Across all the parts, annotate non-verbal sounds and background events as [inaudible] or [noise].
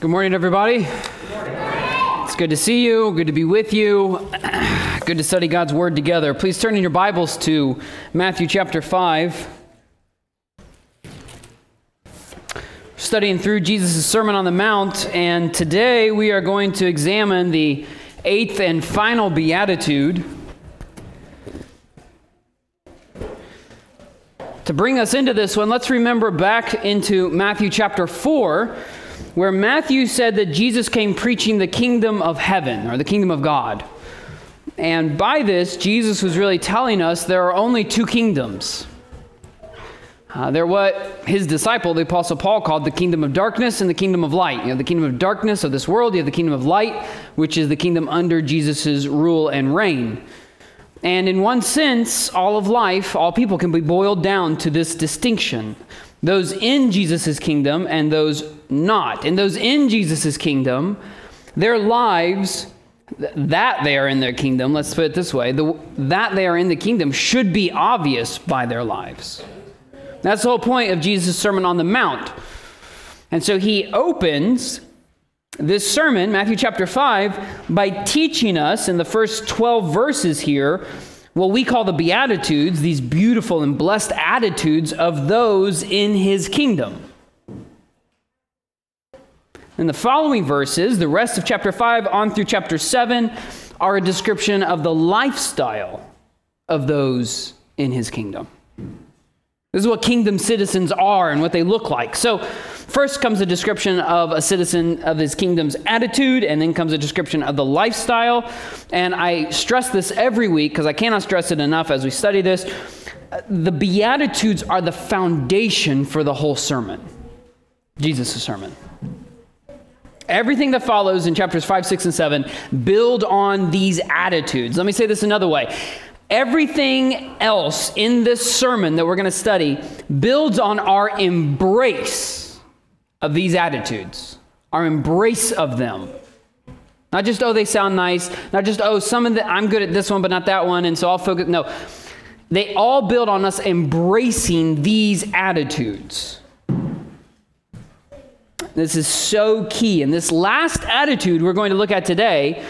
Good morning, everybody. It's good to see you, good to be with you, [clears throat] good to study God's Word together. Please turn in your Bibles to Matthew chapter 5. Studying through Jesus' Sermon on the Mount, and today we are going to examine the eighth and final beatitude. To bring us into this one, let's remember back into Matthew chapter 4 where Matthew said that Jesus came preaching the kingdom of heaven or the kingdom of God. And by this, Jesus was really telling us there are only two kingdoms. Uh, they're what his disciple, the Apostle Paul, called the kingdom of darkness and the kingdom of light. You have the kingdom of darkness of this world, you have the kingdom of light, which is the kingdom under Jesus' rule and reign. And in one sense, all of life, all people can be boiled down to this distinction those in Jesus' kingdom and those not. And those in Jesus' kingdom, their lives, that they are in their kingdom, let's put it this way, the, that they are in the kingdom should be obvious by their lives. That's the whole point of Jesus' Sermon on the Mount. And so he opens this sermon, Matthew chapter 5, by teaching us in the first 12 verses here what we call the Beatitudes, these beautiful and blessed attitudes of those in his kingdom. In the following verses, the rest of chapter 5 on through chapter 7 are a description of the lifestyle of those in his kingdom. This is what kingdom citizens are and what they look like. So, first comes a description of a citizen of his kingdom's attitude, and then comes a description of the lifestyle. And I stress this every week because I cannot stress it enough as we study this. The Beatitudes are the foundation for the whole sermon, Jesus' sermon. Everything that follows in chapters 5, 6, and 7 build on these attitudes. Let me say this another way Everything else in this sermon that we're going to study builds on our embrace of these attitudes, our embrace of them. Not just, oh, they sound nice. Not just, oh, some of the, I'm good at this one, but not that one, and so I'll focus. No. They all build on us embracing these attitudes. This is so key. And this last attitude we're going to look at today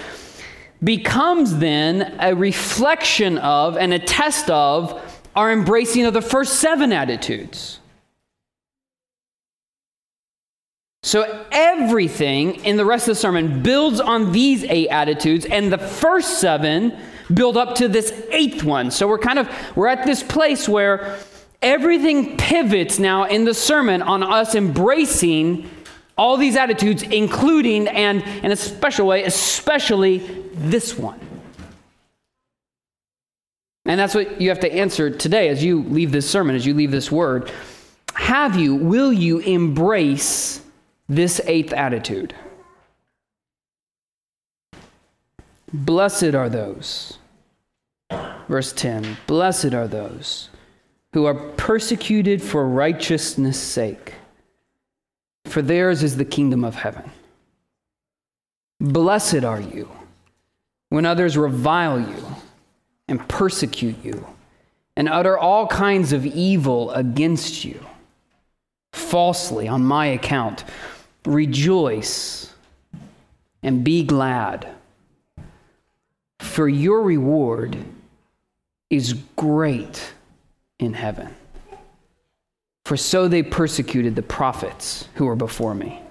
becomes then a reflection of and a test of our embracing of the first seven attitudes. So everything in the rest of the sermon builds on these eight attitudes, and the first seven build up to this eighth one. So we're kind of we're at this place where everything pivots now in the sermon on us embracing all these attitudes, including and in a special way, especially this one. And that's what you have to answer today as you leave this sermon, as you leave this word. Have you, will you embrace this eighth attitude? Blessed are those, verse 10 Blessed are those who are persecuted for righteousness' sake for theirs is the kingdom of heaven. Blessed are you when others revile you and persecute you and utter all kinds of evil against you falsely on my account. Rejoice and be glad, for your reward is great in heaven. For so they persecuted the prophets who were before me.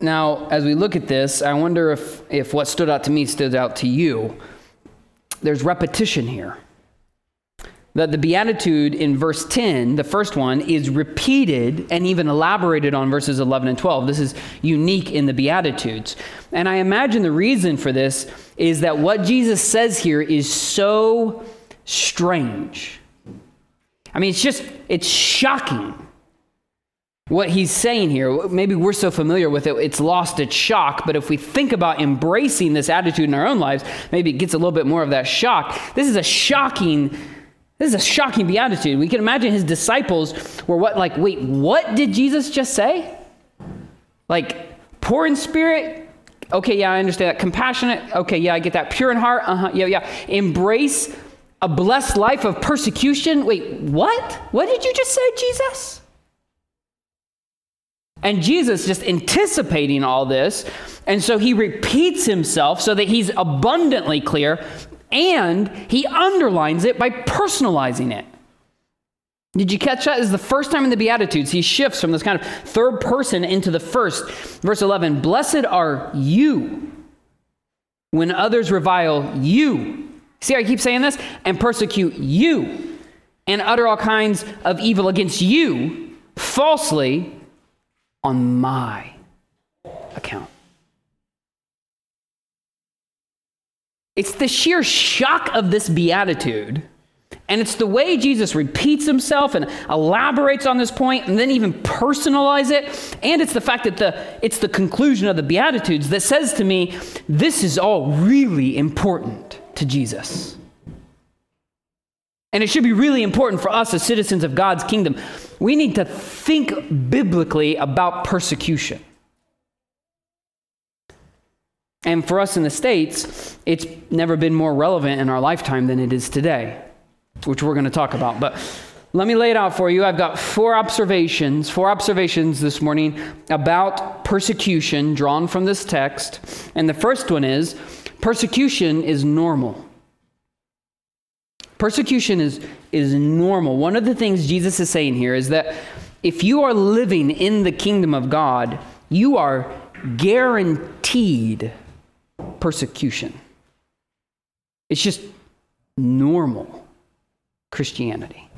Now, as we look at this, I wonder if, if what stood out to me stood out to you. There's repetition here. That the Beatitude in verse 10, the first one, is repeated and even elaborated on verses 11 and 12. This is unique in the Beatitudes. And I imagine the reason for this is that what Jesus says here is so strange I mean, it's just, it's shocking what he's saying here. Maybe we're so familiar with it, it's lost its shock. But if we think about embracing this attitude in our own lives, maybe it gets a little bit more of that shock. This is a shocking. This is a shocking beatitude. We can imagine his disciples were what, like, wait, what did Jesus just say? Like, poor in spirit? Okay, yeah, I understand that. Compassionate? Okay, yeah, I get that. Pure in heart? Uh huh, yeah, yeah. Embrace a blessed life of persecution? Wait, what? What did you just say, Jesus? And Jesus just anticipating all this. And so he repeats himself so that he's abundantly clear and he underlines it by personalizing it. Did you catch that? This is the first time in the Beatitudes he shifts from this kind of third person into the first. Verse 11 Blessed are you when others revile you. See I keep saying this? And persecute you and utter all kinds of evil against you falsely on my account. It's the sheer shock of this beatitude. And it's the way Jesus repeats himself and elaborates on this point and then even personalize it. And it's the fact that the, it's the conclusion of the Beatitudes that says to me, this is all really important to Jesus. And it should be really important for us as citizens of God's kingdom. We need to think biblically about persecution. And for us in the States, it's never been more relevant in our lifetime than it is today, which we're going to talk about. But let me lay it out for you. I've got four observations, four observations this morning about persecution drawn from this text. And the first one is persecution is normal. Persecution is, is normal. One of the things Jesus is saying here is that if you are living in the kingdom of God, you are guaranteed persecution. It's just normal Christianity.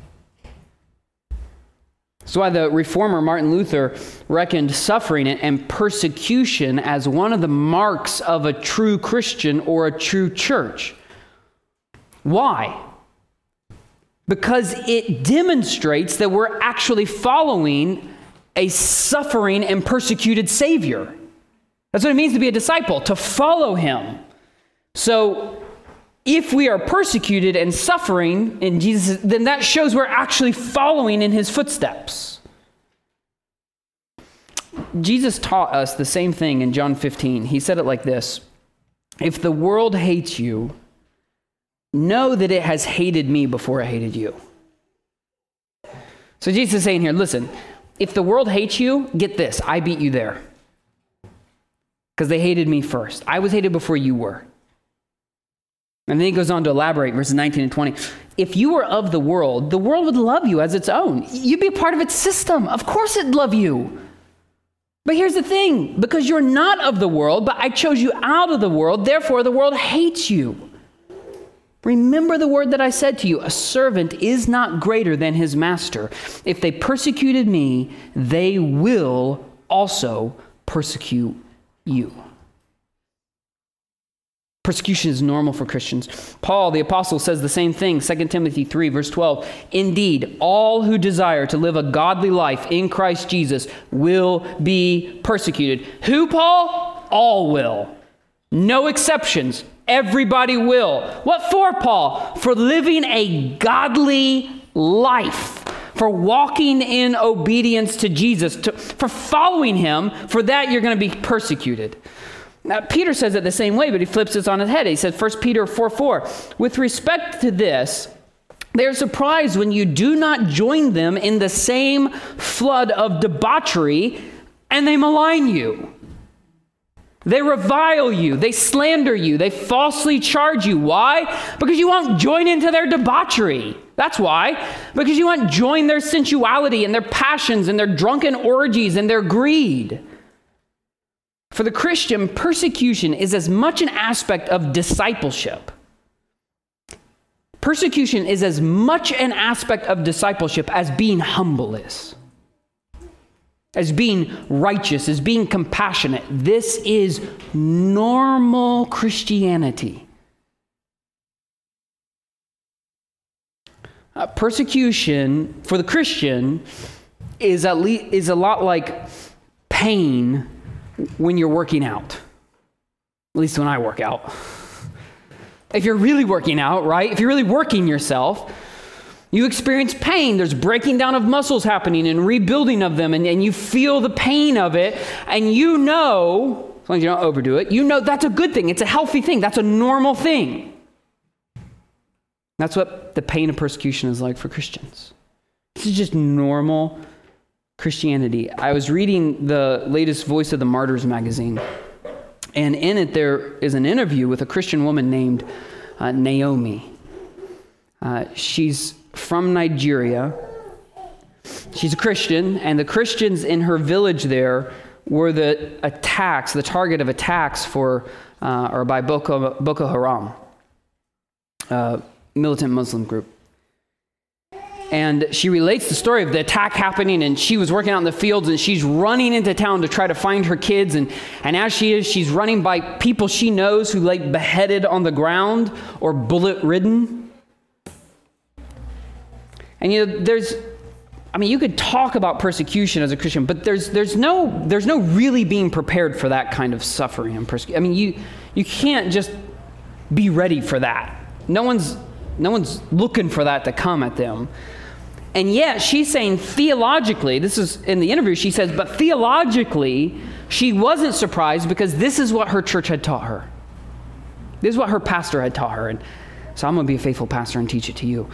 That's why the reformer Martin Luther reckoned suffering and persecution as one of the marks of a true Christian or a true church. Why? Because it demonstrates that we're actually following a suffering and persecuted Savior. That's what it means to be a disciple, to follow him. So, if we are persecuted and suffering in Jesus, then that shows we're actually following in his footsteps. Jesus taught us the same thing in John 15. He said it like this If the world hates you, know that it has hated me before it hated you. So Jesus is saying here, listen, if the world hates you, get this, I beat you there because they hated me first. I was hated before you were. And then he goes on to elaborate, verses 19 and 20. If you were of the world, the world would love you as its own. You'd be a part of its system. Of course, it'd love you. But here's the thing because you're not of the world, but I chose you out of the world, therefore the world hates you. Remember the word that I said to you a servant is not greater than his master. If they persecuted me, they will also persecute you. Persecution is normal for Christians. Paul, the apostle, says the same thing, 2 Timothy 3, verse 12. Indeed, all who desire to live a godly life in Christ Jesus will be persecuted. Who, Paul? All will. No exceptions. Everybody will. What for, Paul? For living a godly life for walking in obedience to Jesus, to, for following him, for that you're going to be persecuted. Now, Peter says it the same way, but he flips this on his head. He said, 1 Peter 4 4, with respect to this, they're surprised when you do not join them in the same flood of debauchery and they malign you. They revile you, they slander you, they falsely charge you. Why? Because you won't join into their debauchery. That's why. Because you won't join their sensuality and their passions and their drunken orgies and their greed. For the Christian, persecution is as much an aspect of discipleship. Persecution is as much an aspect of discipleship as being humble is as being righteous, as being compassionate. This is normal Christianity. Uh, persecution for the Christian is, at le- is a lot like pain when you're working out. At least when I work out. If you're really working out, right? If you're really working yourself, you experience pain. There's breaking down of muscles happening and rebuilding of them, and, and you feel the pain of it, and you know, as long as you don't overdo it, you know that's a good thing. It's a healthy thing. That's a normal thing. That's what the pain of persecution is like for Christians. This is just normal Christianity. I was reading the latest Voice of the Martyrs magazine, and in it there is an interview with a Christian woman named uh, Naomi. Uh, she's from Nigeria. She's a Christian, and the Christians in her village there were the attacks, the target of attacks for, uh, or by Boko, Boko Haram, uh, militant Muslim group and she relates the story of the attack happening and she was working out in the fields and she's running into town to try to find her kids and, and as she is she's running by people she knows who lay beheaded on the ground or bullet ridden and you know there's i mean you could talk about persecution as a christian but there's there's no there's no really being prepared for that kind of suffering and persecution i mean you you can't just be ready for that no one's no one's looking for that to come at them and yet she's saying theologically, this is in the interview, she says, but theologically, she wasn't surprised because this is what her church had taught her. This is what her pastor had taught her. And so I'm going to be a faithful pastor and teach it to you.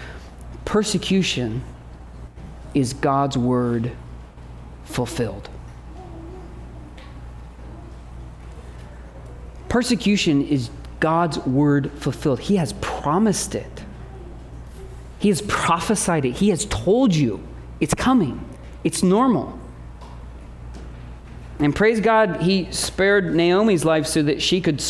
Persecution is God's word fulfilled. Persecution is God's word fulfilled. He has promised it. He has prophesied it. He has told you it's coming. It's normal. And praise God, he spared Naomi's life so that she could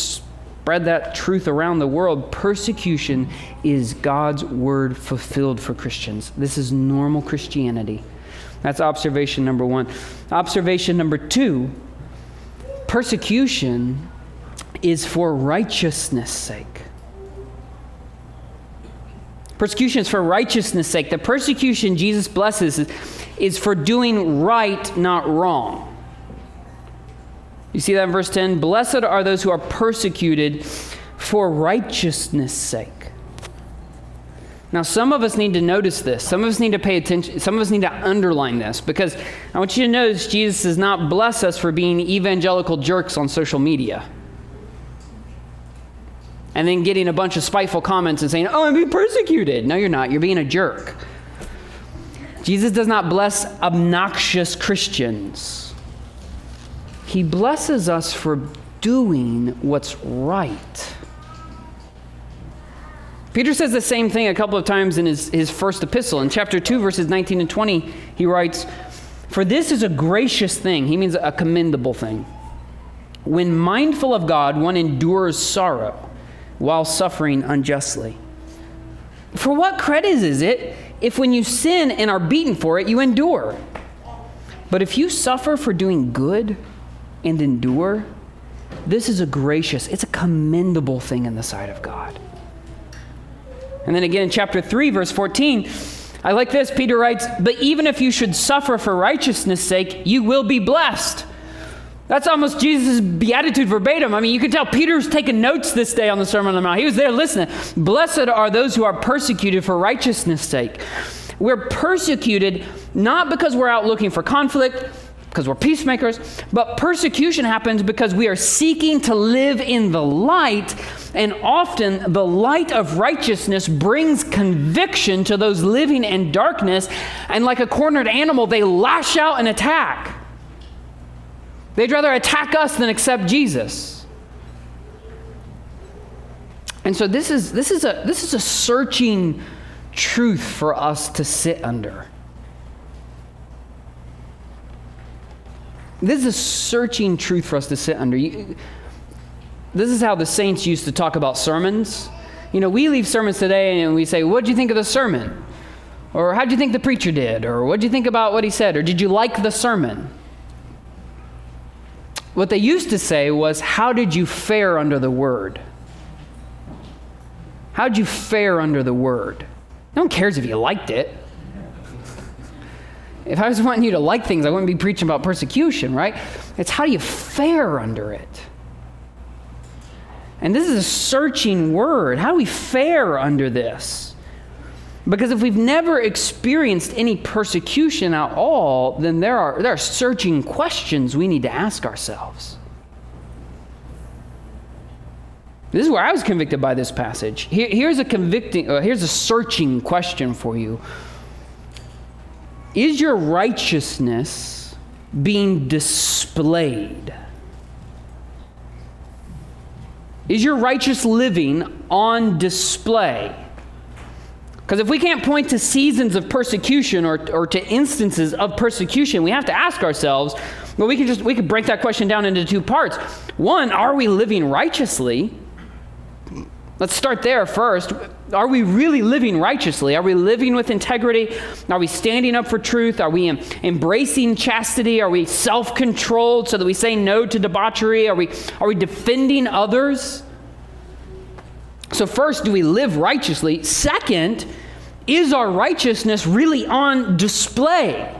spread that truth around the world. Persecution is God's word fulfilled for Christians. This is normal Christianity. That's observation number one. Observation number two persecution is for righteousness' sake. Persecution is for righteousness' sake. The persecution Jesus blesses is, for doing right, not wrong. You see that in verse 10? Blessed are those who are persecuted for righteousness' sake. Now, some of us need to notice this. Some of us need to pay attention. Some of us need to underline this because I want you to notice Jesus does not bless us for being evangelical jerks on social media and then getting a bunch of spiteful comments and saying, Oh, I'm being persecuted. No, you're not. You're being a jerk. Jesus does not bless obnoxious Christians, He blesses us for doing what's right. Peter says the same thing a couple of times in his, his first epistle. In chapter 2, verses 19 and 20, he writes, For this is a gracious thing. He means a commendable thing. When mindful of God, one endures sorrow while suffering unjustly. For what credit is it if when you sin and are beaten for it, you endure? But if you suffer for doing good and endure, this is a gracious, it's a commendable thing in the sight of God. And then again in chapter 3, verse 14, I like this. Peter writes, But even if you should suffer for righteousness' sake, you will be blessed. That's almost Jesus' beatitude verbatim. I mean, you can tell Peter's taking notes this day on the Sermon on the Mount. He was there listening. Blessed are those who are persecuted for righteousness' sake. We're persecuted not because we're out looking for conflict, because we're peacemakers, but persecution happens because we are seeking to live in the light, and often the light of righteousness brings conviction to those living in darkness, and like a cornered animal, they lash out and attack. They'd rather attack us than accept Jesus. And so this is, this is, a, this is a searching truth for us to sit under. This is a searching truth for us to sit under. You, this is how the saints used to talk about sermons. You know, we leave sermons today and we say, What did you think of the sermon? Or how did you think the preacher did? Or what did you think about what he said? Or did you like the sermon? What they used to say was, How did you fare under the word? How did you fare under the word? No one cares if you liked it. If I was [laughs] wanting you to like things, I wouldn't be preaching about persecution, right? It's how do you fare under it? And this is a searching word. How do we fare under this? Because if we've never experienced any persecution at all, then there are, there are searching questions we need to ask ourselves. This is where I was convicted by this passage. Here, here's a convicting, uh, here's a searching question for you. Is your righteousness being displayed? Is your righteous living on display? Because if we can't point to seasons of persecution or, or to instances of persecution, we have to ask ourselves, well, we can just we could break that question down into two parts. One, are we living righteously? Let's start there first. Are we really living righteously? Are we living with integrity? Are we standing up for truth? Are we em- embracing chastity? Are we self controlled so that we say no to debauchery? Are we, are we defending others? So, first, do we live righteously? Second, is our righteousness really on display?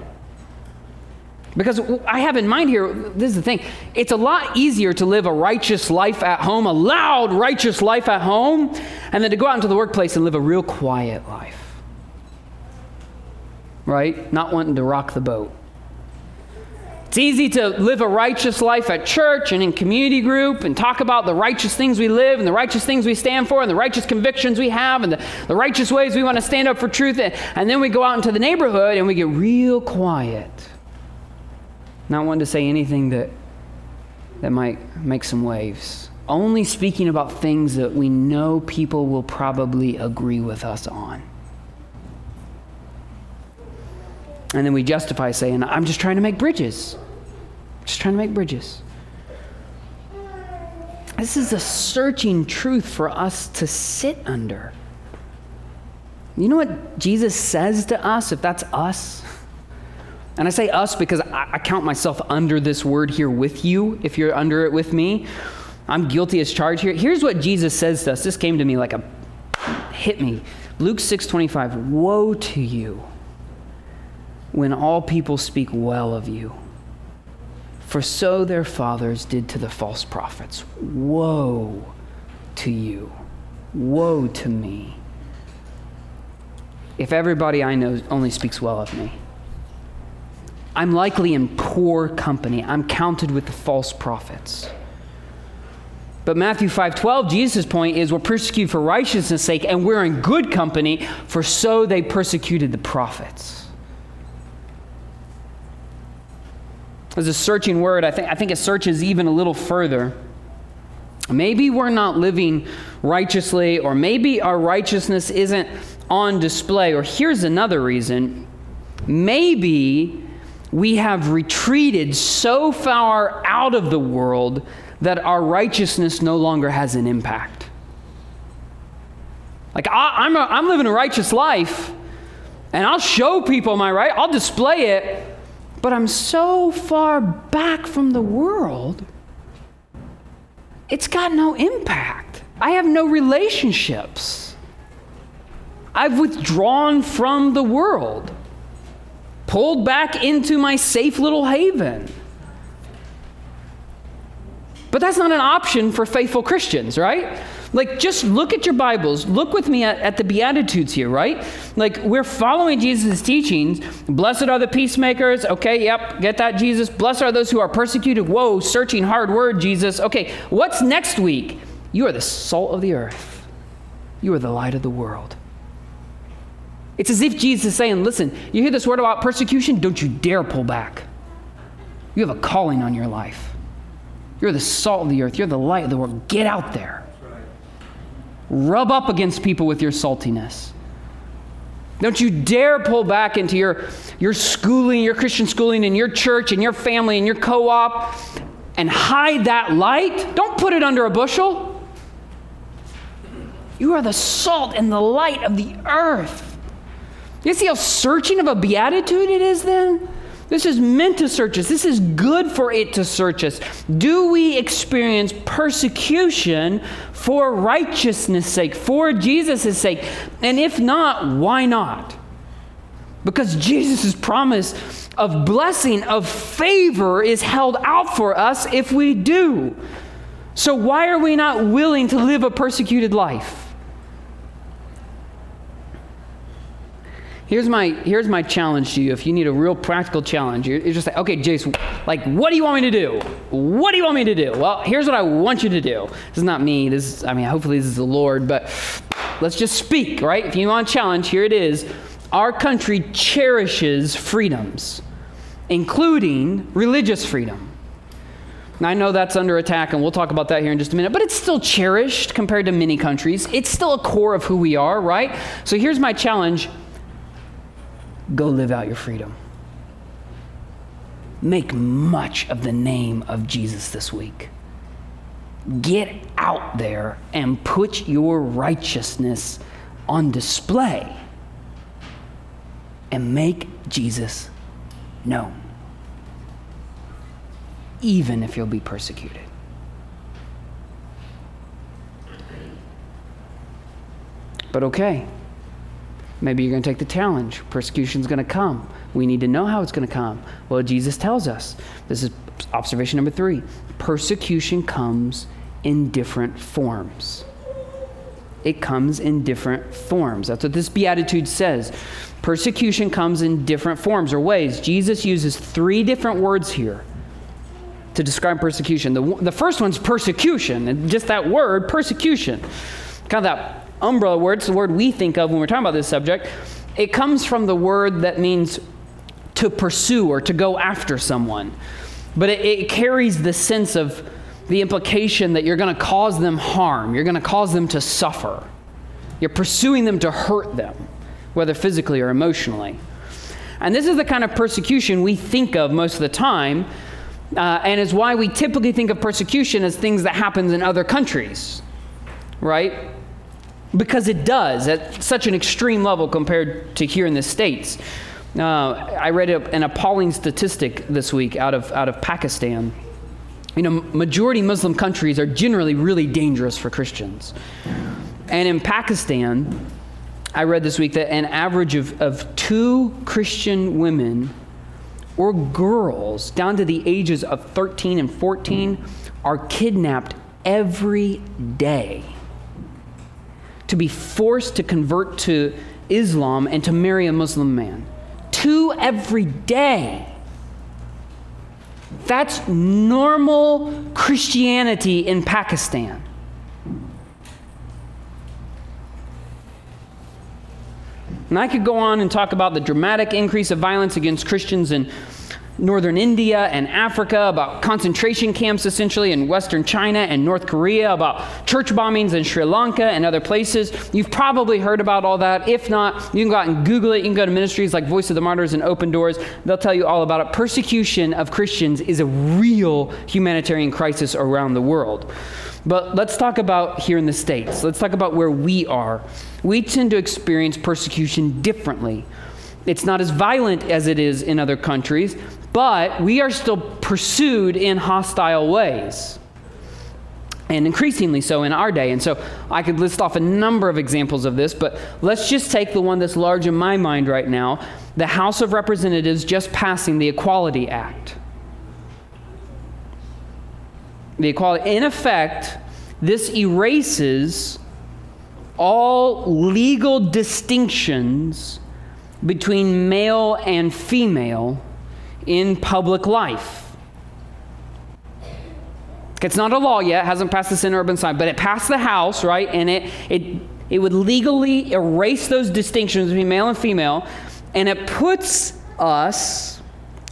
Because I have in mind here, this is the thing, it's a lot easier to live a righteous life at home, a loud, righteous life at home, and then to go out into the workplace and live a real quiet life. Right? Not wanting to rock the boat. It's easy to live a righteous life at church and in community group and talk about the righteous things we live and the righteous things we stand for and the righteous convictions we have and the, the righteous ways we want to stand up for truth. And, and then we go out into the neighborhood and we get real quiet. Not wanting to say anything that, that might make some waves. Only speaking about things that we know people will probably agree with us on. And then we justify saying, I'm just trying to make bridges. Just trying to make bridges. This is a searching truth for us to sit under. You know what Jesus says to us, if that's us? And I say us because I, I, count myself under this word here with you, if you're under it with me. I'm guilty as charged here. Here's what Jesus says to us. This came to me like a hit me. Luke 6:25. Woe to you when all people speak well of you. For so their fathers did to the false prophets. Woe to you. Woe to me. If everybody I know only speaks well of me. I'm likely in poor company. I'm counted with the false prophets. But Matthew 5:12, Jesus' point is we're persecuted for righteousness' sake, and we're in good company, for so they persecuted the prophets. As a searching word, I think, I think it searches even a little further. Maybe we're not living righteously, or maybe our righteousness isn't on display. Or here's another reason maybe we have retreated so far out of the world that our righteousness no longer has an impact. Like, I, am I'm, I'm living a righteous life, and I'll show people my right, I'll display it, but I'm so far back from the world, it's got no impact. I have no relationships. I've withdrawn from the world pulled back into my safe little haven. But that's not an option for faithful Christians, right? Like, just look at your Bibles. Look with me at, at, the Beatitudes here, right? Like, we're following Jesus' teachings. Blessed are the peacemakers. Okay, yep, get that, Jesus. Blessed are those who are persecuted. Whoa, searching hard word, Jesus. Okay, what's next week? You are the salt of the earth, you are the light of the world. It's as if Jesus is saying, Listen, you hear this word about persecution? Don't you dare pull back. You have a calling on your life. You're the salt of the earth, you're the light of the world. Get out there. Rub up against people with your saltiness. Don't you dare pull back into your, your schooling, your Christian schooling, and your church, and your family, and your co op, and hide that light. Don't put it under a bushel. You are the salt and the light of the earth. You see how searching of a beatitude it is then? This is meant to search us. This is good for it to search us. Do we experience persecution for righteousness' sake, for Jesus' sake? And if not, why not? Because Jesus' promise of blessing, of favor, is held out for us if we do. So, why are we not willing to live a persecuted life? Here's my, here's my challenge to you. If you need a real practical challenge, you're, you're just like, okay, Jace, like, what do you want me to do? What do you want me to do? Well, here's what I want you to do. This is not me. This is, I mean, hopefully this is the Lord, but let's just speak, right? If you want a challenge, here it is. our country cherishes freedoms, including religious freedom. Now, I know that's under attack, and we'll talk about that here in just a minute, but it's still cherished compared to many countries. It's still a core of who we are, right? So here's my challenge go live out your freedom. Make much of the name of Jesus this week. Get out there and put your righteousness on display and make Jesus known even if you'll be persecuted. But okay, maybe you're going to take the challenge. Persecution's going to come. We need to know how it's going to come. Well, Jesus tells us this is observation number three persecution comes in different forms. It comes in different forms. That's what this beatitude says. Persecution comes in different forms or ways. Jesus uses three different words here to describe persecution. The, the first one's persecution, and just that word, persecution. Kind of that umbrella word, it's the word we think of when we're talking about this subject. It comes from the word that means to pursue or to go after someone. But it, it carries the sense of the implication that you're going to cause them harm, you're going to cause them to suffer. You're pursuing them to hurt them, whether physically or emotionally. And this is the kind of persecution we think of most of the time uh, and is why we typically think of persecution as things that happens in other countries, right? Because it does at such an extreme level compared to here in the States. Uh, I read an appalling statistic this week out of, out of Pakistan. You know, majority Muslim countries are generally really dangerous for Christians. And in Pakistan, I read this week that an average of, of two Christian women or girls down to the ages of 13 and 14 are kidnapped every day to be forced to convert to Islam and to marry a Muslim man. Two every day. That's normal Christianity in Pakistan. And I could go on and talk about the dramatic increase of violence against Christians in northern India and Africa, about concentration camps essentially in western China and North Korea, about church bombings in Sri Lanka and other places. You've probably heard about all that. If not, you can go out and Google it. You can go to ministries like Voice of the Martyrs and Open Doors. They'll tell you all about it. Persecution of Christians is a real humanitarian crisis around the world. But let's talk about here in the States. Let's talk about where we are. We tend to experience persecution differently. It's not as violent as it is in other countries, but we are still pursued in hostile ways. And increasingly so in our day. And so I could list off a number of examples of this, but let's just take the one that's large in my mind right now the House of Representatives just passing the Equality Act the equality. In effect, this erases all legal distinctions between male and female in public life. It's not a law yet, hasn't passed the Senate urban side, but it passed the House, right? And it, it, it would legally erase those distinctions between male and female, and it puts us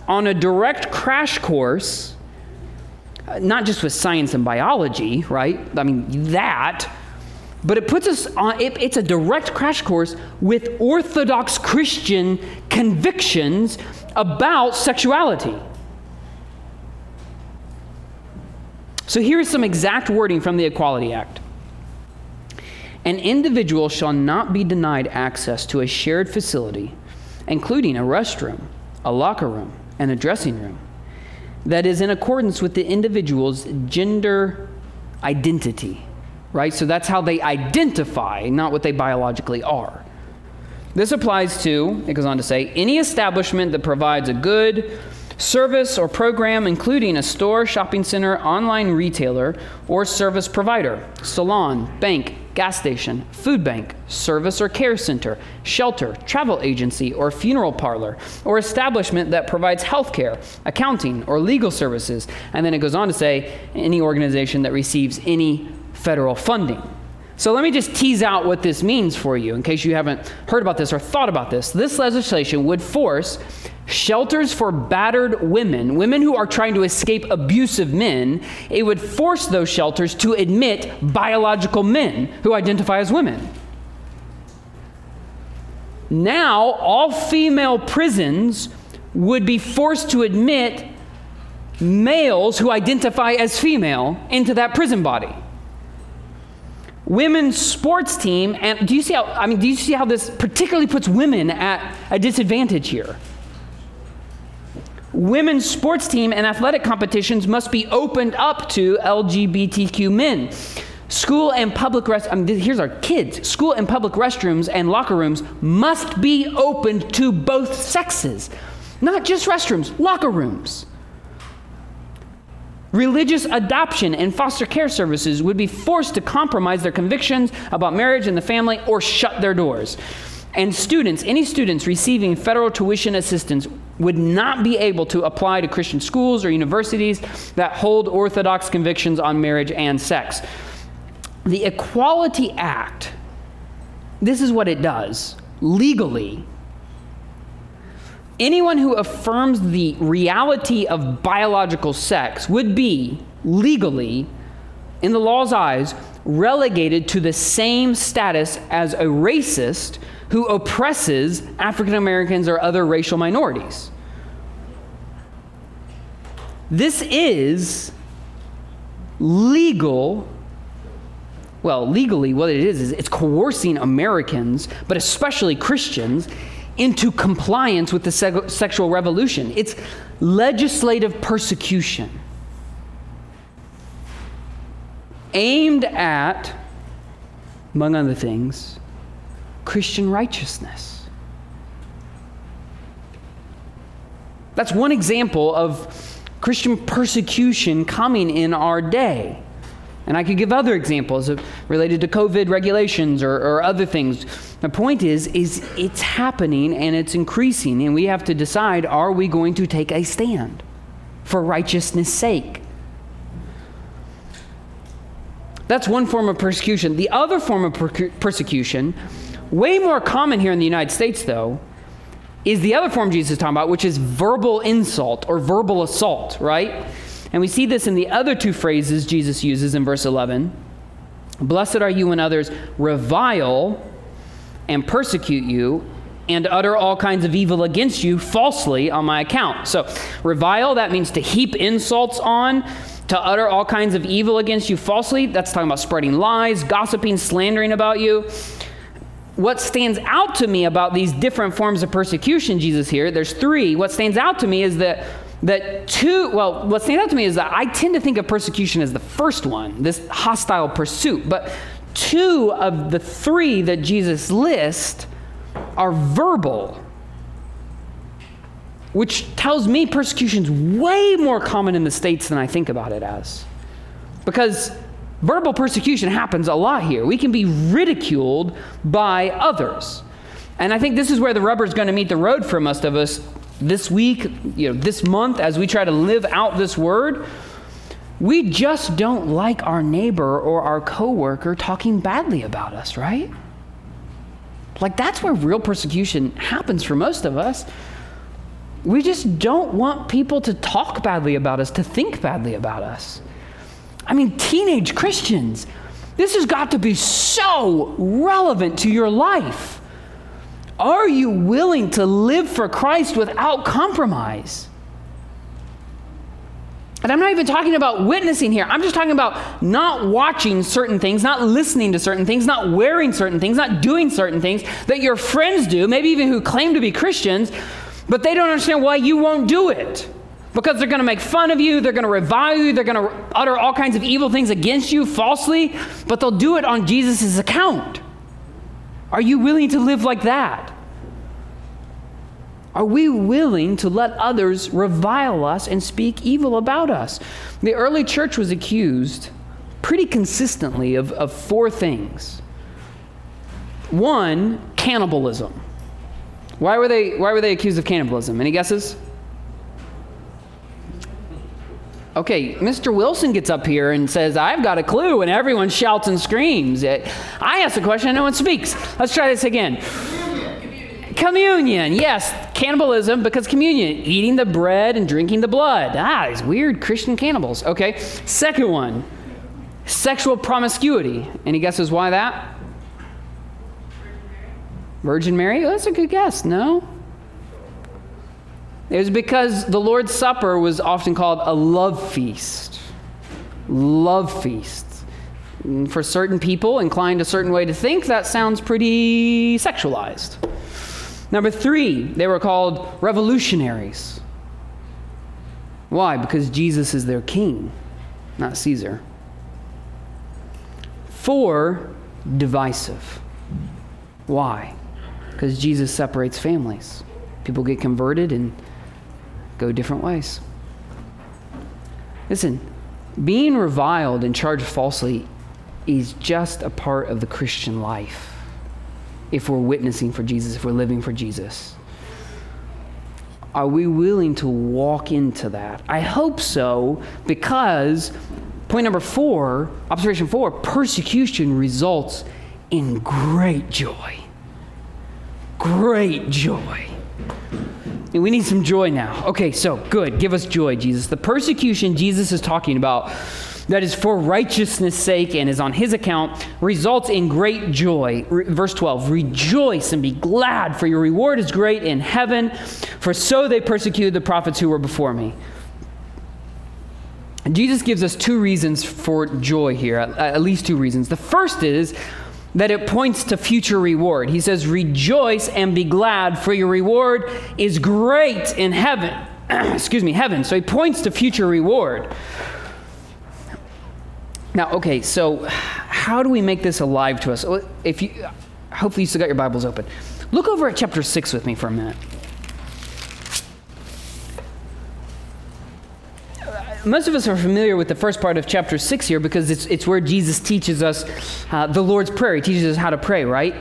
on a direct crash course uh, not just with science and biology, right? I mean, that. But it puts us on, it, it's a direct crash course with Orthodox Christian convictions about sexuality. So here is some exact wording from the Equality Act. An individual shall not be denied access to a shared facility, including a restroom, a locker room, and a dressing room that is in accordance with the individual's gender identity, right? So that's how they identify, not what they biologically are. This applies to, it goes on to say, any establishment that provides a good, service or program, including a store, shopping center, online retailer, or service provider, salon, bank, gas station, food bank, service or care center, shelter, travel agency, or funeral parlor, or establishment that provides health care, accounting, or legal services. And then it goes on to say any organization that receives any federal funding. So let me just tease out what this means for you in case you haven't heard about this or thought about this. This legislation would force shelters for battered women, women who are trying to escape abusive men, it would force those shelters to admit biological men who identify as women. Now, all female prisons would be forced to admit males who identify as female into that prison body women's sports team and do you see how i mean do you see how this particularly puts women at a disadvantage here? Women's sports team and athletic competitions must be opened up to lgbtq men. School and public rest I mean, here's our kids. School and public restrooms and locker rooms must be opened to both sexes not just restrooms locker rooms Religious adoption and foster care services would be forced to compromise their convictions about marriage and the family or shut their doors. And students, any students receiving federal tuition assistance, would not be able to apply to Christian schools or universities that hold orthodox convictions on marriage and sex. The Equality Act, this is what it does legally anyone who affirms the reality of biological sex would be legally, in the law's eyes, relegated to the same status as a racist who oppresses African Americans or other racial minorities. This is legal. Well, legally, what it is, is it's coercing Americans, but especially Christians, into compliance with the se- sexual revolution. It's legislative persecution aimed at, among other things, Christian righteousness. That's one example of Christian persecution coming in our day. And I could give other examples of, related to COVID regulations or, or other things. The point is, is it's happening and it's increasing, and we have to decide: Are we going to take a stand for righteousness' sake? That's one form of persecution. The other form of per- persecution, way more common here in the United States, though, is the other form Jesus is talking about, which is verbal insult or verbal assault, right? And we see this in the other two phrases Jesus uses in verse 11 Blessed are you when others revile and persecute you and utter all kinds of evil against you falsely on my account. So, revile, that means to heap insults on, to utter all kinds of evil against you falsely. That's talking about spreading lies, gossiping, slandering about you. What stands out to me about these different forms of persecution, Jesus here, there's three. What stands out to me is that that two, well, what stands out to me is that I tend to think of persecution as the first one, this hostile pursuit. But two of the three that Jesus lists are verbal, which tells me persecution is way more common in the States than I think about it as. Because verbal persecution happens a lot here. We can be ridiculed by others. And I think this is where the rubber is going to meet the road for most of us this week, you know, this month, as we try to live out this word, we just don't like our neighbor or our coworker talking badly about us, right? Like that's where real persecution happens for most of us. We just don't want people to talk badly about us, to think badly about us. I mean, teenage Christians, this has got to be so relevant to your life. Are you willing to live for Christ without compromise? And I'm not even talking about witnessing here. I'm just talking about not watching certain things, not listening to certain things, not wearing certain things, not doing certain things that your friends do, maybe even who claim to be Christians, but they don't understand why you won't do it. Because they're going to make fun of you, they're going to revile you, they're going to utter all kinds of evil things against you falsely, but they'll do it on Jesus' account. Are you willing to live like that? Are we willing to let others revile us and speak evil about us? The early church was accused pretty consistently of, of four things. One, cannibalism. Why were, they, why were they accused of cannibalism? Any guesses? Okay, Mr. Wilson gets up here and says, I've got a clue, and everyone shouts and screams. Eh, I ask a question and no one speaks. Let's try this again. Communion. communion. yes. Cannibalism, because communion, eating the bread and drinking the blood. Ah, these weird Christian cannibals. Okay, second one, sexual promiscuity. Any guesses why that? Virgin Mary? Oh, that's a good guess. No? It was because the Lord's Supper was often called a love feast. Love feast. for certain people inclined a certain way to think, that sounds pretty sexualized. Number three, they were called revolutionaries. Why? Because Jesus is their king, not Caesar. Four, divisive. Why? Because Jesus separates families. People get converted and go different ways. Listen, being reviled and charged falsely is just a part of the Christian life if we're witnessing for Jesus, if we're living for Jesus. Are we willing to walk into that? I hope so, because point number four, observation four, persecution results in great joy. Great joy. We need some joy now. Okay, so good. Give us joy, Jesus. The persecution Jesus is talking about that is for righteousness' sake and is on his account results in great joy. Re- verse 12 Rejoice and be glad, for your reward is great in heaven, for so they persecuted the prophets who were before me. And Jesus gives us two reasons for joy here, at, at least two reasons. The first is that it points to future reward. He says, Rejoice and be glad, for your reward is great in heaven. [clears throat] Excuse me, heaven. So he points to future reward. Now, okay, so how do we make this alive to us? If you, hopefully, you still got your Bibles open. Look over at chapter 6 with me for a minute. most of us are familiar with the first part of chapter 6 here because it's, it's where Jesus teaches us uh, the Lord's Prayer. He teaches us how to pray, right?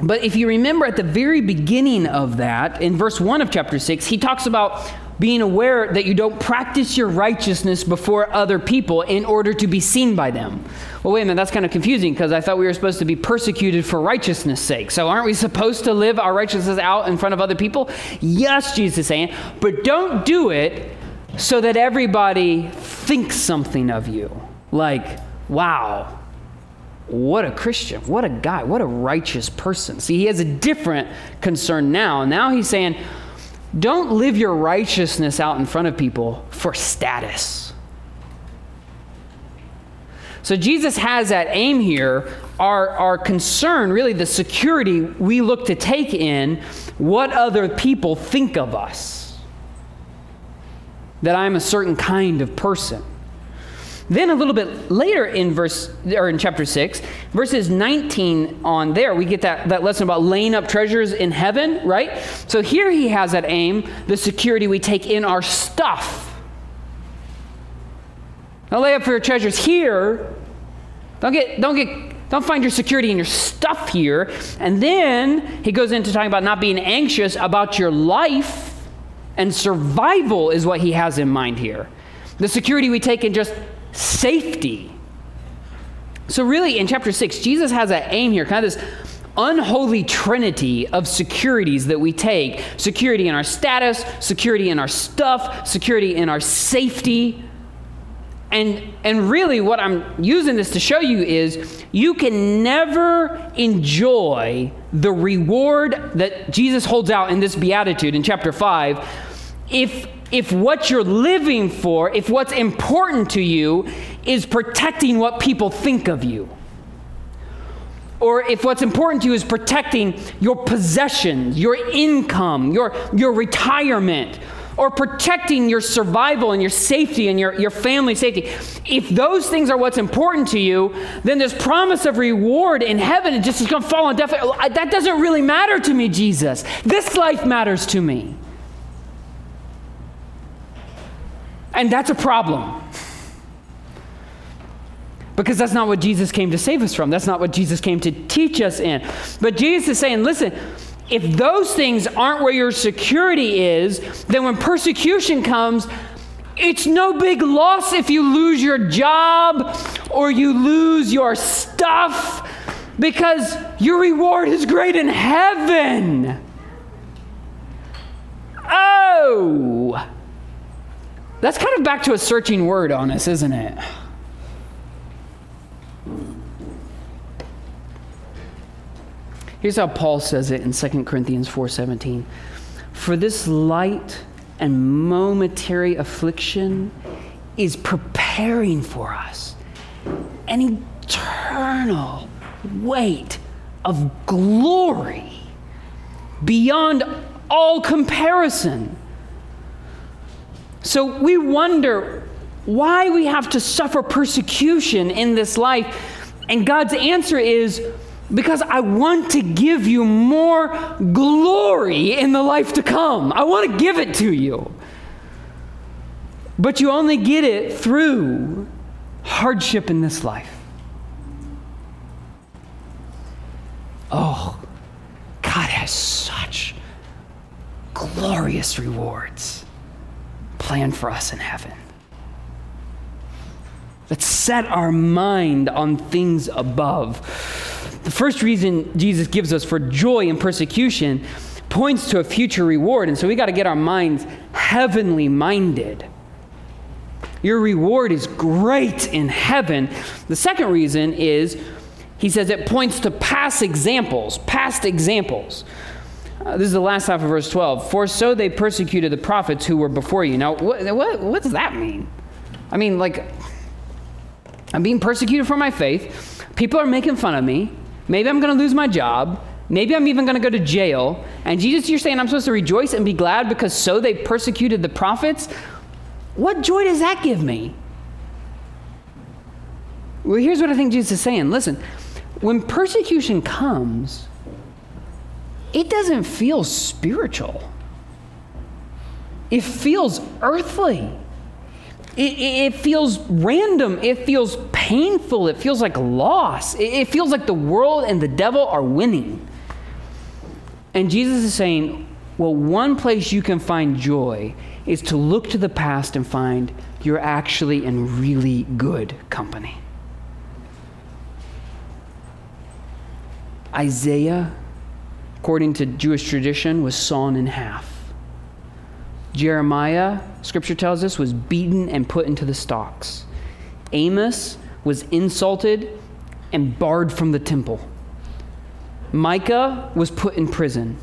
But if you remember at the very beginning of that, in verse 1 of chapter 6, he talks about being aware that you don't practice your righteousness before other people in order to be seen by them. Well, wait a minute, that's kind of confusing because I thought we were supposed to be persecuted for righteousness' sake. So aren't we supposed to live our righteousness out in front of other people? Yes, Jesus is saying, but don't do it so that everybody thinks something of you. Like, wow, what a Christian, what a guy, what a righteous person. See, he has a different concern now. Now he's saying, don't live your righteousness out in front of people for status. So Jesus has that aim here. Our, our concern, really, the security we look to take in what other people think of us that I'm a certain kind of person. Then a little bit later in verse or in chapter 6, verses 19 on there, we get that, that lesson about laying up treasures in heaven, right? So here he has that aim, the security we take in our stuff. Don't lay up for your treasures here. Don't get don't get don't find your security in your stuff here. And then he goes into talking about not being anxious about your life and survival is what he has in mind here. The security we take in just safety. So, really, in chapter 6, Jesus has an aim here, kind of this unholy trinity of securities that we take security in our status, security in our stuff, security in our safety. And, and really, what I'm using this to show you is you can never enjoy the reward that Jesus holds out in this beatitude in chapter 5 if, if what you're living for, if what's important to you is protecting what people think of you. Or if what's important to you is protecting your possessions, your income, your, your retirement, or protecting your survival and your safety and your, your family safety. If those things are what's important to you, then this promise of reward in heaven is just going to fall on deaf. That doesn't really matter to me, Jesus. This life matters to me. And that's a problem. Because that's not what Jesus came to save us from. That's not what Jesus came to teach us in. But Jesus is saying, listen, if those things aren't where your security is, then when persecution comes, It's no big loss if you lose your job or you lose your stuff because your reward is great in heaven. Oh! That's kind of back to a searching word on us, isn't it? Here's how Paul says it in 2 Corinthians 4:17. For this light and momentary affliction is preparing for us an eternal weight of glory beyond all comparison. So we wonder why we have to suffer persecution in this life. And God's answer is because I want to give you more glory in the life to come. I want to give it to you. But you only get it through hardship in this life. Oh, God has such glorious rewards planned for us in heaven. Let's set our mind on things above. The first reason Jesus gives us for joy in persecution points to a future reward. And so we got to get our minds heavenly minded. Your reward is great in heaven. The second reason is he says it points to past examples, past examples. Uh, this is the last half of verse 12. For so they persecuted the prophets who were before you. Now, what, what, what does that mean? I mean, like, I'm being persecuted for my faith. People are making fun of me. Maybe I'm going to lose my job. Maybe I'm even going to go to jail. And Jesus, you're saying I'm supposed to rejoice and be glad because so they persecuted the prophets? What joy does that give me? Well, here's what I think Jesus is saying. Listen, when persecution comes, it doesn't feel spiritual, it feels earthly. It, it, feels random. It feels painful. It feels like loss. It, it feels like the world and the devil are winning. And Jesus is saying, well, one place you can find joy is to look to the past and find you're actually in really good company. Isaiah, according to Jewish tradition, was sawn in half. Jeremiah, scripture tells us, was beaten and put into the stocks. Amos was insulted and barred from the temple. Micah was put in prison.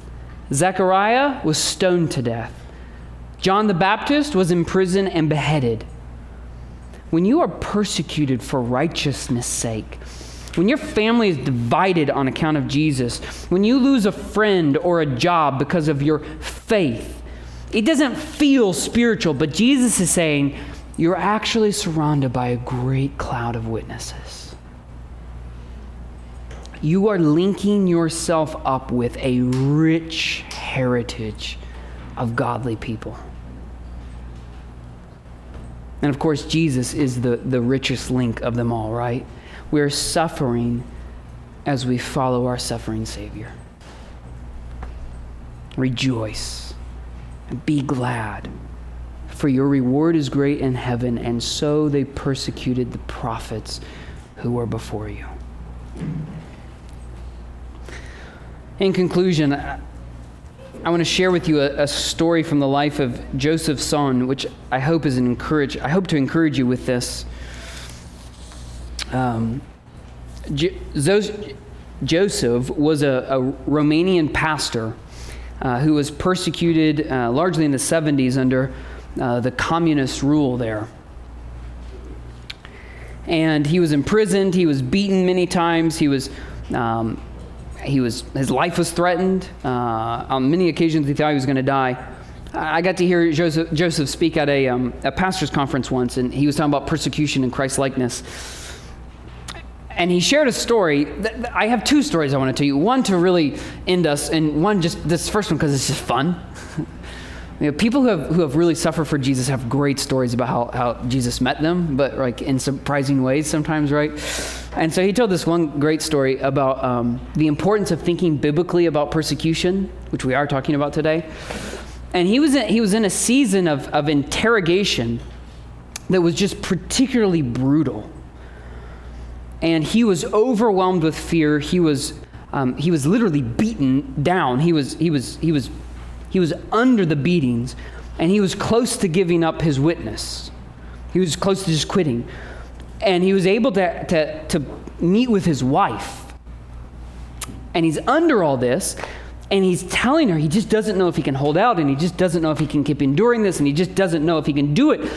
Zechariah was stoned to death. John the Baptist was in prison and beheaded. When you are persecuted for righteousness' sake, when your family is divided on account of Jesus, when you lose a friend or a job because of your faith, it doesn't feel spiritual, but Jesus is saying you're actually surrounded by a great cloud of witnesses. You are linking yourself up with a rich heritage of godly people. And of course, Jesus is the, the richest link of them all, right? We're suffering as we follow our suffering Savior. Rejoice and be glad, for your reward is great in heaven, and so they persecuted the prophets who were before you. In conclusion, I want to share with you a, a, story from the life of Joseph Tson, which I hope is an encourage. I hope to encourage you with this. Um, Joseph was a, a Romanian pastor uh, who was persecuted uh, largely in the 70s under uh, the communist rule there. And he was imprisoned, he was beaten many times, he was. Um, he was, his life was threatened. Uh, on many occasions, he thought he was going to die. I got to hear Joseph, Joseph speak at a, um, a pastor's conference once, and he was talking about persecution and Christ likeness and he shared a story. I have two stories I want to tell you. One to really end us, and one just this first one because it's just fun. [laughs] you know, people who have, who have really suffered for Jesus have great stories about how, how Jesus met them, but like in surprising ways sometimes, right? And so he told this one great story about um, the importance of thinking biblically about persecution, which we are talking about today. And he was in, he was in a season of, of interrogation that was just particularly brutal. And he was overwhelmed with fear. He was, um, he was literally beaten down. He was, he, was, he, was, he was under the beatings, and he was close to giving up his witness. He was close to just quitting. And he was able to, to, to meet with his wife. And he's under all this, and he's telling her he just doesn't know if he can hold out, and he just doesn't know if he can keep enduring this, and he just doesn't know if he can do it.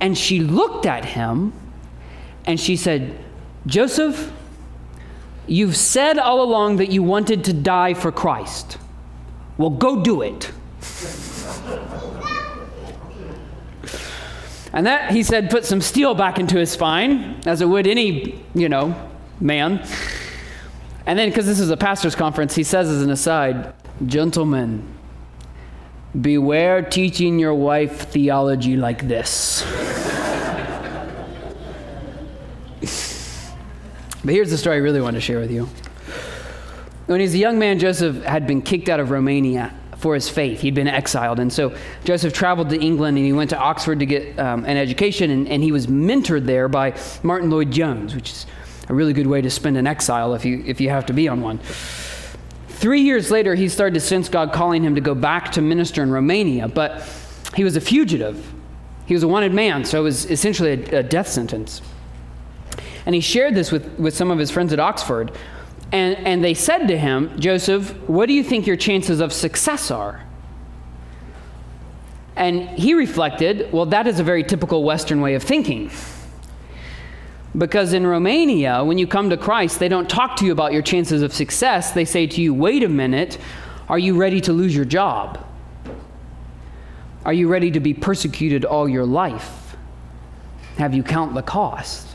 And she looked at him and she said, Joseph, you've said all along that you wanted to die for Christ. Well, go do it. And that, he said, put some steel back into his spine, as it would any, you know, man. And then, because this is a pastor's conference, he says as an aside, Gentlemen, beware teaching your wife theology like this. But here's the story I really want to share with you. When he was a young man, Joseph had been kicked out of Romania for his faith. He'd been exiled. And so Joseph traveled to England and he went to Oxford to get um, an education, and, and he was mentored there by Martyn Lloyd-Jones, which is a really good way to spend an exile if you, if you have to be on one. Three years later, he started to sense God calling him to go back to minister in Romania, but he was a fugitive. He was a wanted man, so it was essentially a, a death sentence. And he shared this with, with some of his friends at Oxford, and, and they said to him, Joseph, what do you think your chances of success are? And he reflected, well, that is a very typical Western way of thinking. Because in Romania, when you come to Christ, they don't talk to you about your chances of success. They say to you, wait a minute, are you ready to lose your job? Are you ready to be persecuted all your life? Have you count the cost?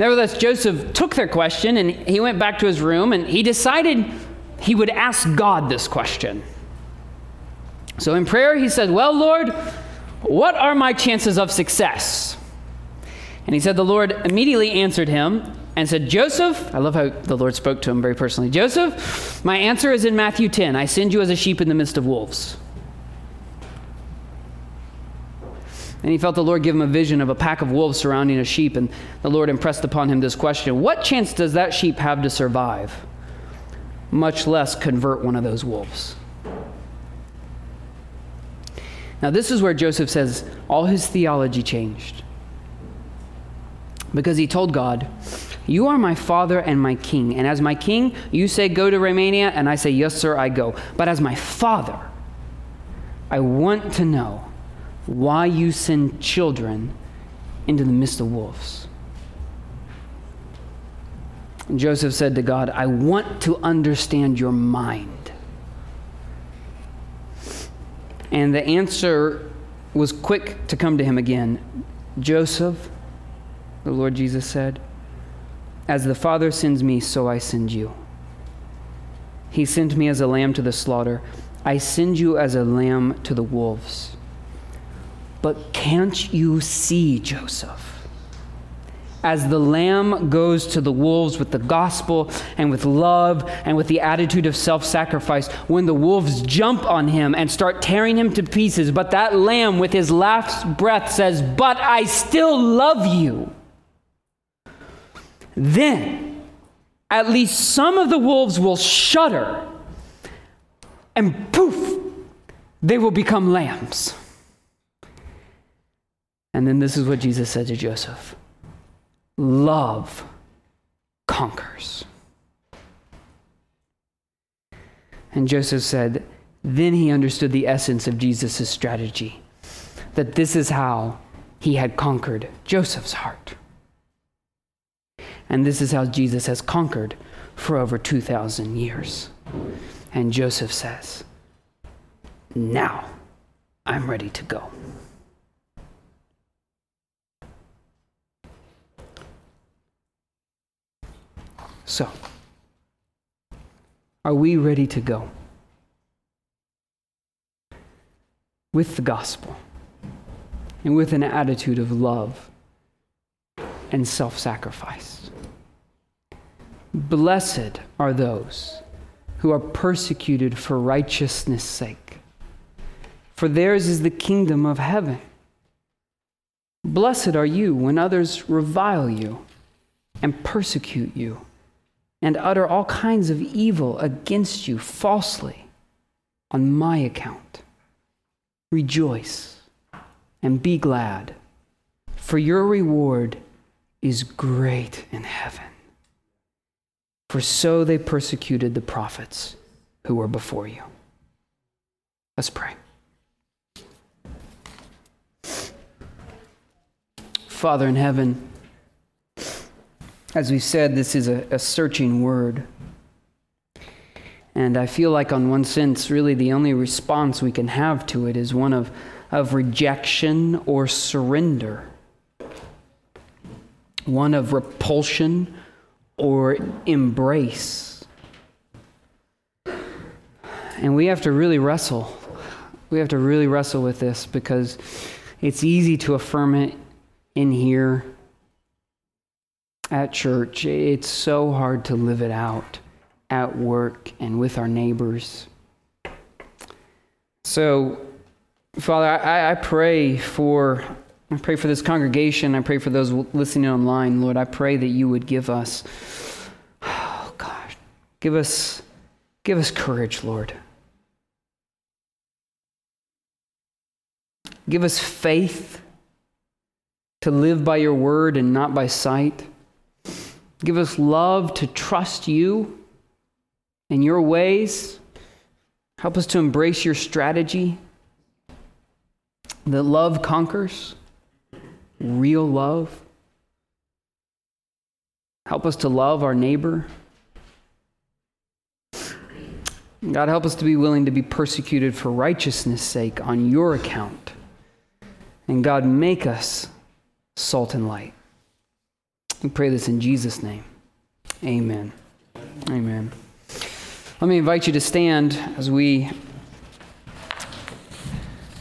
Nevertheless, Joseph took their question and he went back to his room and he decided he would ask God this question. So in prayer, he said, Well, Lord, what are my chances of success? And he said, The Lord immediately answered him and said, Joseph, I love how the Lord spoke to him very personally. Joseph, my answer is in Matthew 10 I send you as a sheep in the midst of wolves. And he felt the Lord give him a vision of a pack of wolves surrounding a sheep. And the Lord impressed upon him this question What chance does that sheep have to survive, much less convert one of those wolves? Now, this is where Joseph says all his theology changed. Because he told God, You are my father and my king. And as my king, you say, Go to Romania. And I say, Yes, sir, I go. But as my father, I want to know why you send children into the midst of wolves. And Joseph said to God, I want to understand your mind. And the answer was quick to come to him again. Joseph, the Lord Jesus said, as the Father sends me, so I send you. He sent me as a lamb to the slaughter. I send you as a lamb to the wolves. But can't you see, Joseph? As the lamb goes to the wolves with the gospel and with love and with the attitude of self sacrifice, when the wolves jump on him and start tearing him to pieces, but that lamb with his last breath says, But I still love you. Then at least some of the wolves will shudder and poof, they will become lambs. And then this is what Jesus said to Joseph love conquers. And Joseph said, then he understood the essence of Jesus' strategy that this is how he had conquered Joseph's heart. And this is how Jesus has conquered for over 2,000 years. And Joseph says, Now I'm ready to go. So, are we ready to go? With the gospel and with an attitude of love and self sacrifice. Blessed are those who are persecuted for righteousness' sake, for theirs is the kingdom of heaven. Blessed are you when others revile you and persecute you and utter all kinds of evil against you falsely on my account. Rejoice and be glad, for your reward is great in heaven. For so they persecuted the prophets who were before you. Let's pray. Father in heaven, as we said, this is a, a, searching word. And I feel like, on one sense, really the only response we can have to it is one of, of rejection or surrender, one of repulsion or embrace. And we have to really wrestle. We have to really wrestle with this because it's easy to affirm it in here at church. It's so hard to live it out at work and with our neighbors. So, Father, I, I pray for I pray for this congregation. I pray for those listening online, Lord. I pray that you would give us, oh God, give us, give us courage, Lord. Give us faith to live by your word and not by sight. Give us love to trust you and your ways. Help us to embrace your strategy that love conquers, real love. Help us to love our neighbor. God, help us to be willing to be persecuted for righteousness' sake on your account. And God, make us salt and light. We pray this in Jesus' name. Amen. Amen. Let me invite you to stand as we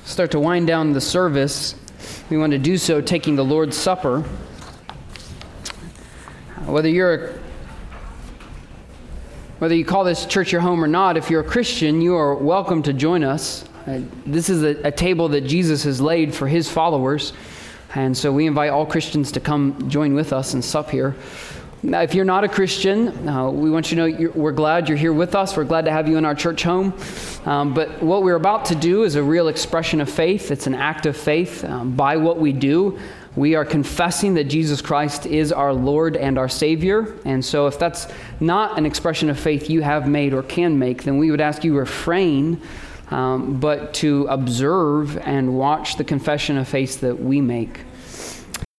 start to wind down the service. We want to do so taking the Lord's Supper. Whether you're whether you call this church your home or not, if you're a Christian, you are welcome to join us. Uh, this is a, a table that Jesus has laid for his followers. And so we invite all Christians to come join with us and sup here. Now, if you're not a Christian, uh, we want you to know we're glad you're here with us. We're glad to have you in our church home. Um, but what we're about to do is a real expression of faith. It's an act of faith. Um, by what we do, we are confessing that Jesus Christ is our Lord and our Savior. And so, if that's not an expression of faith you have made or can make, then we would ask you refrain um, but to observe and watch the confession of faith that we make.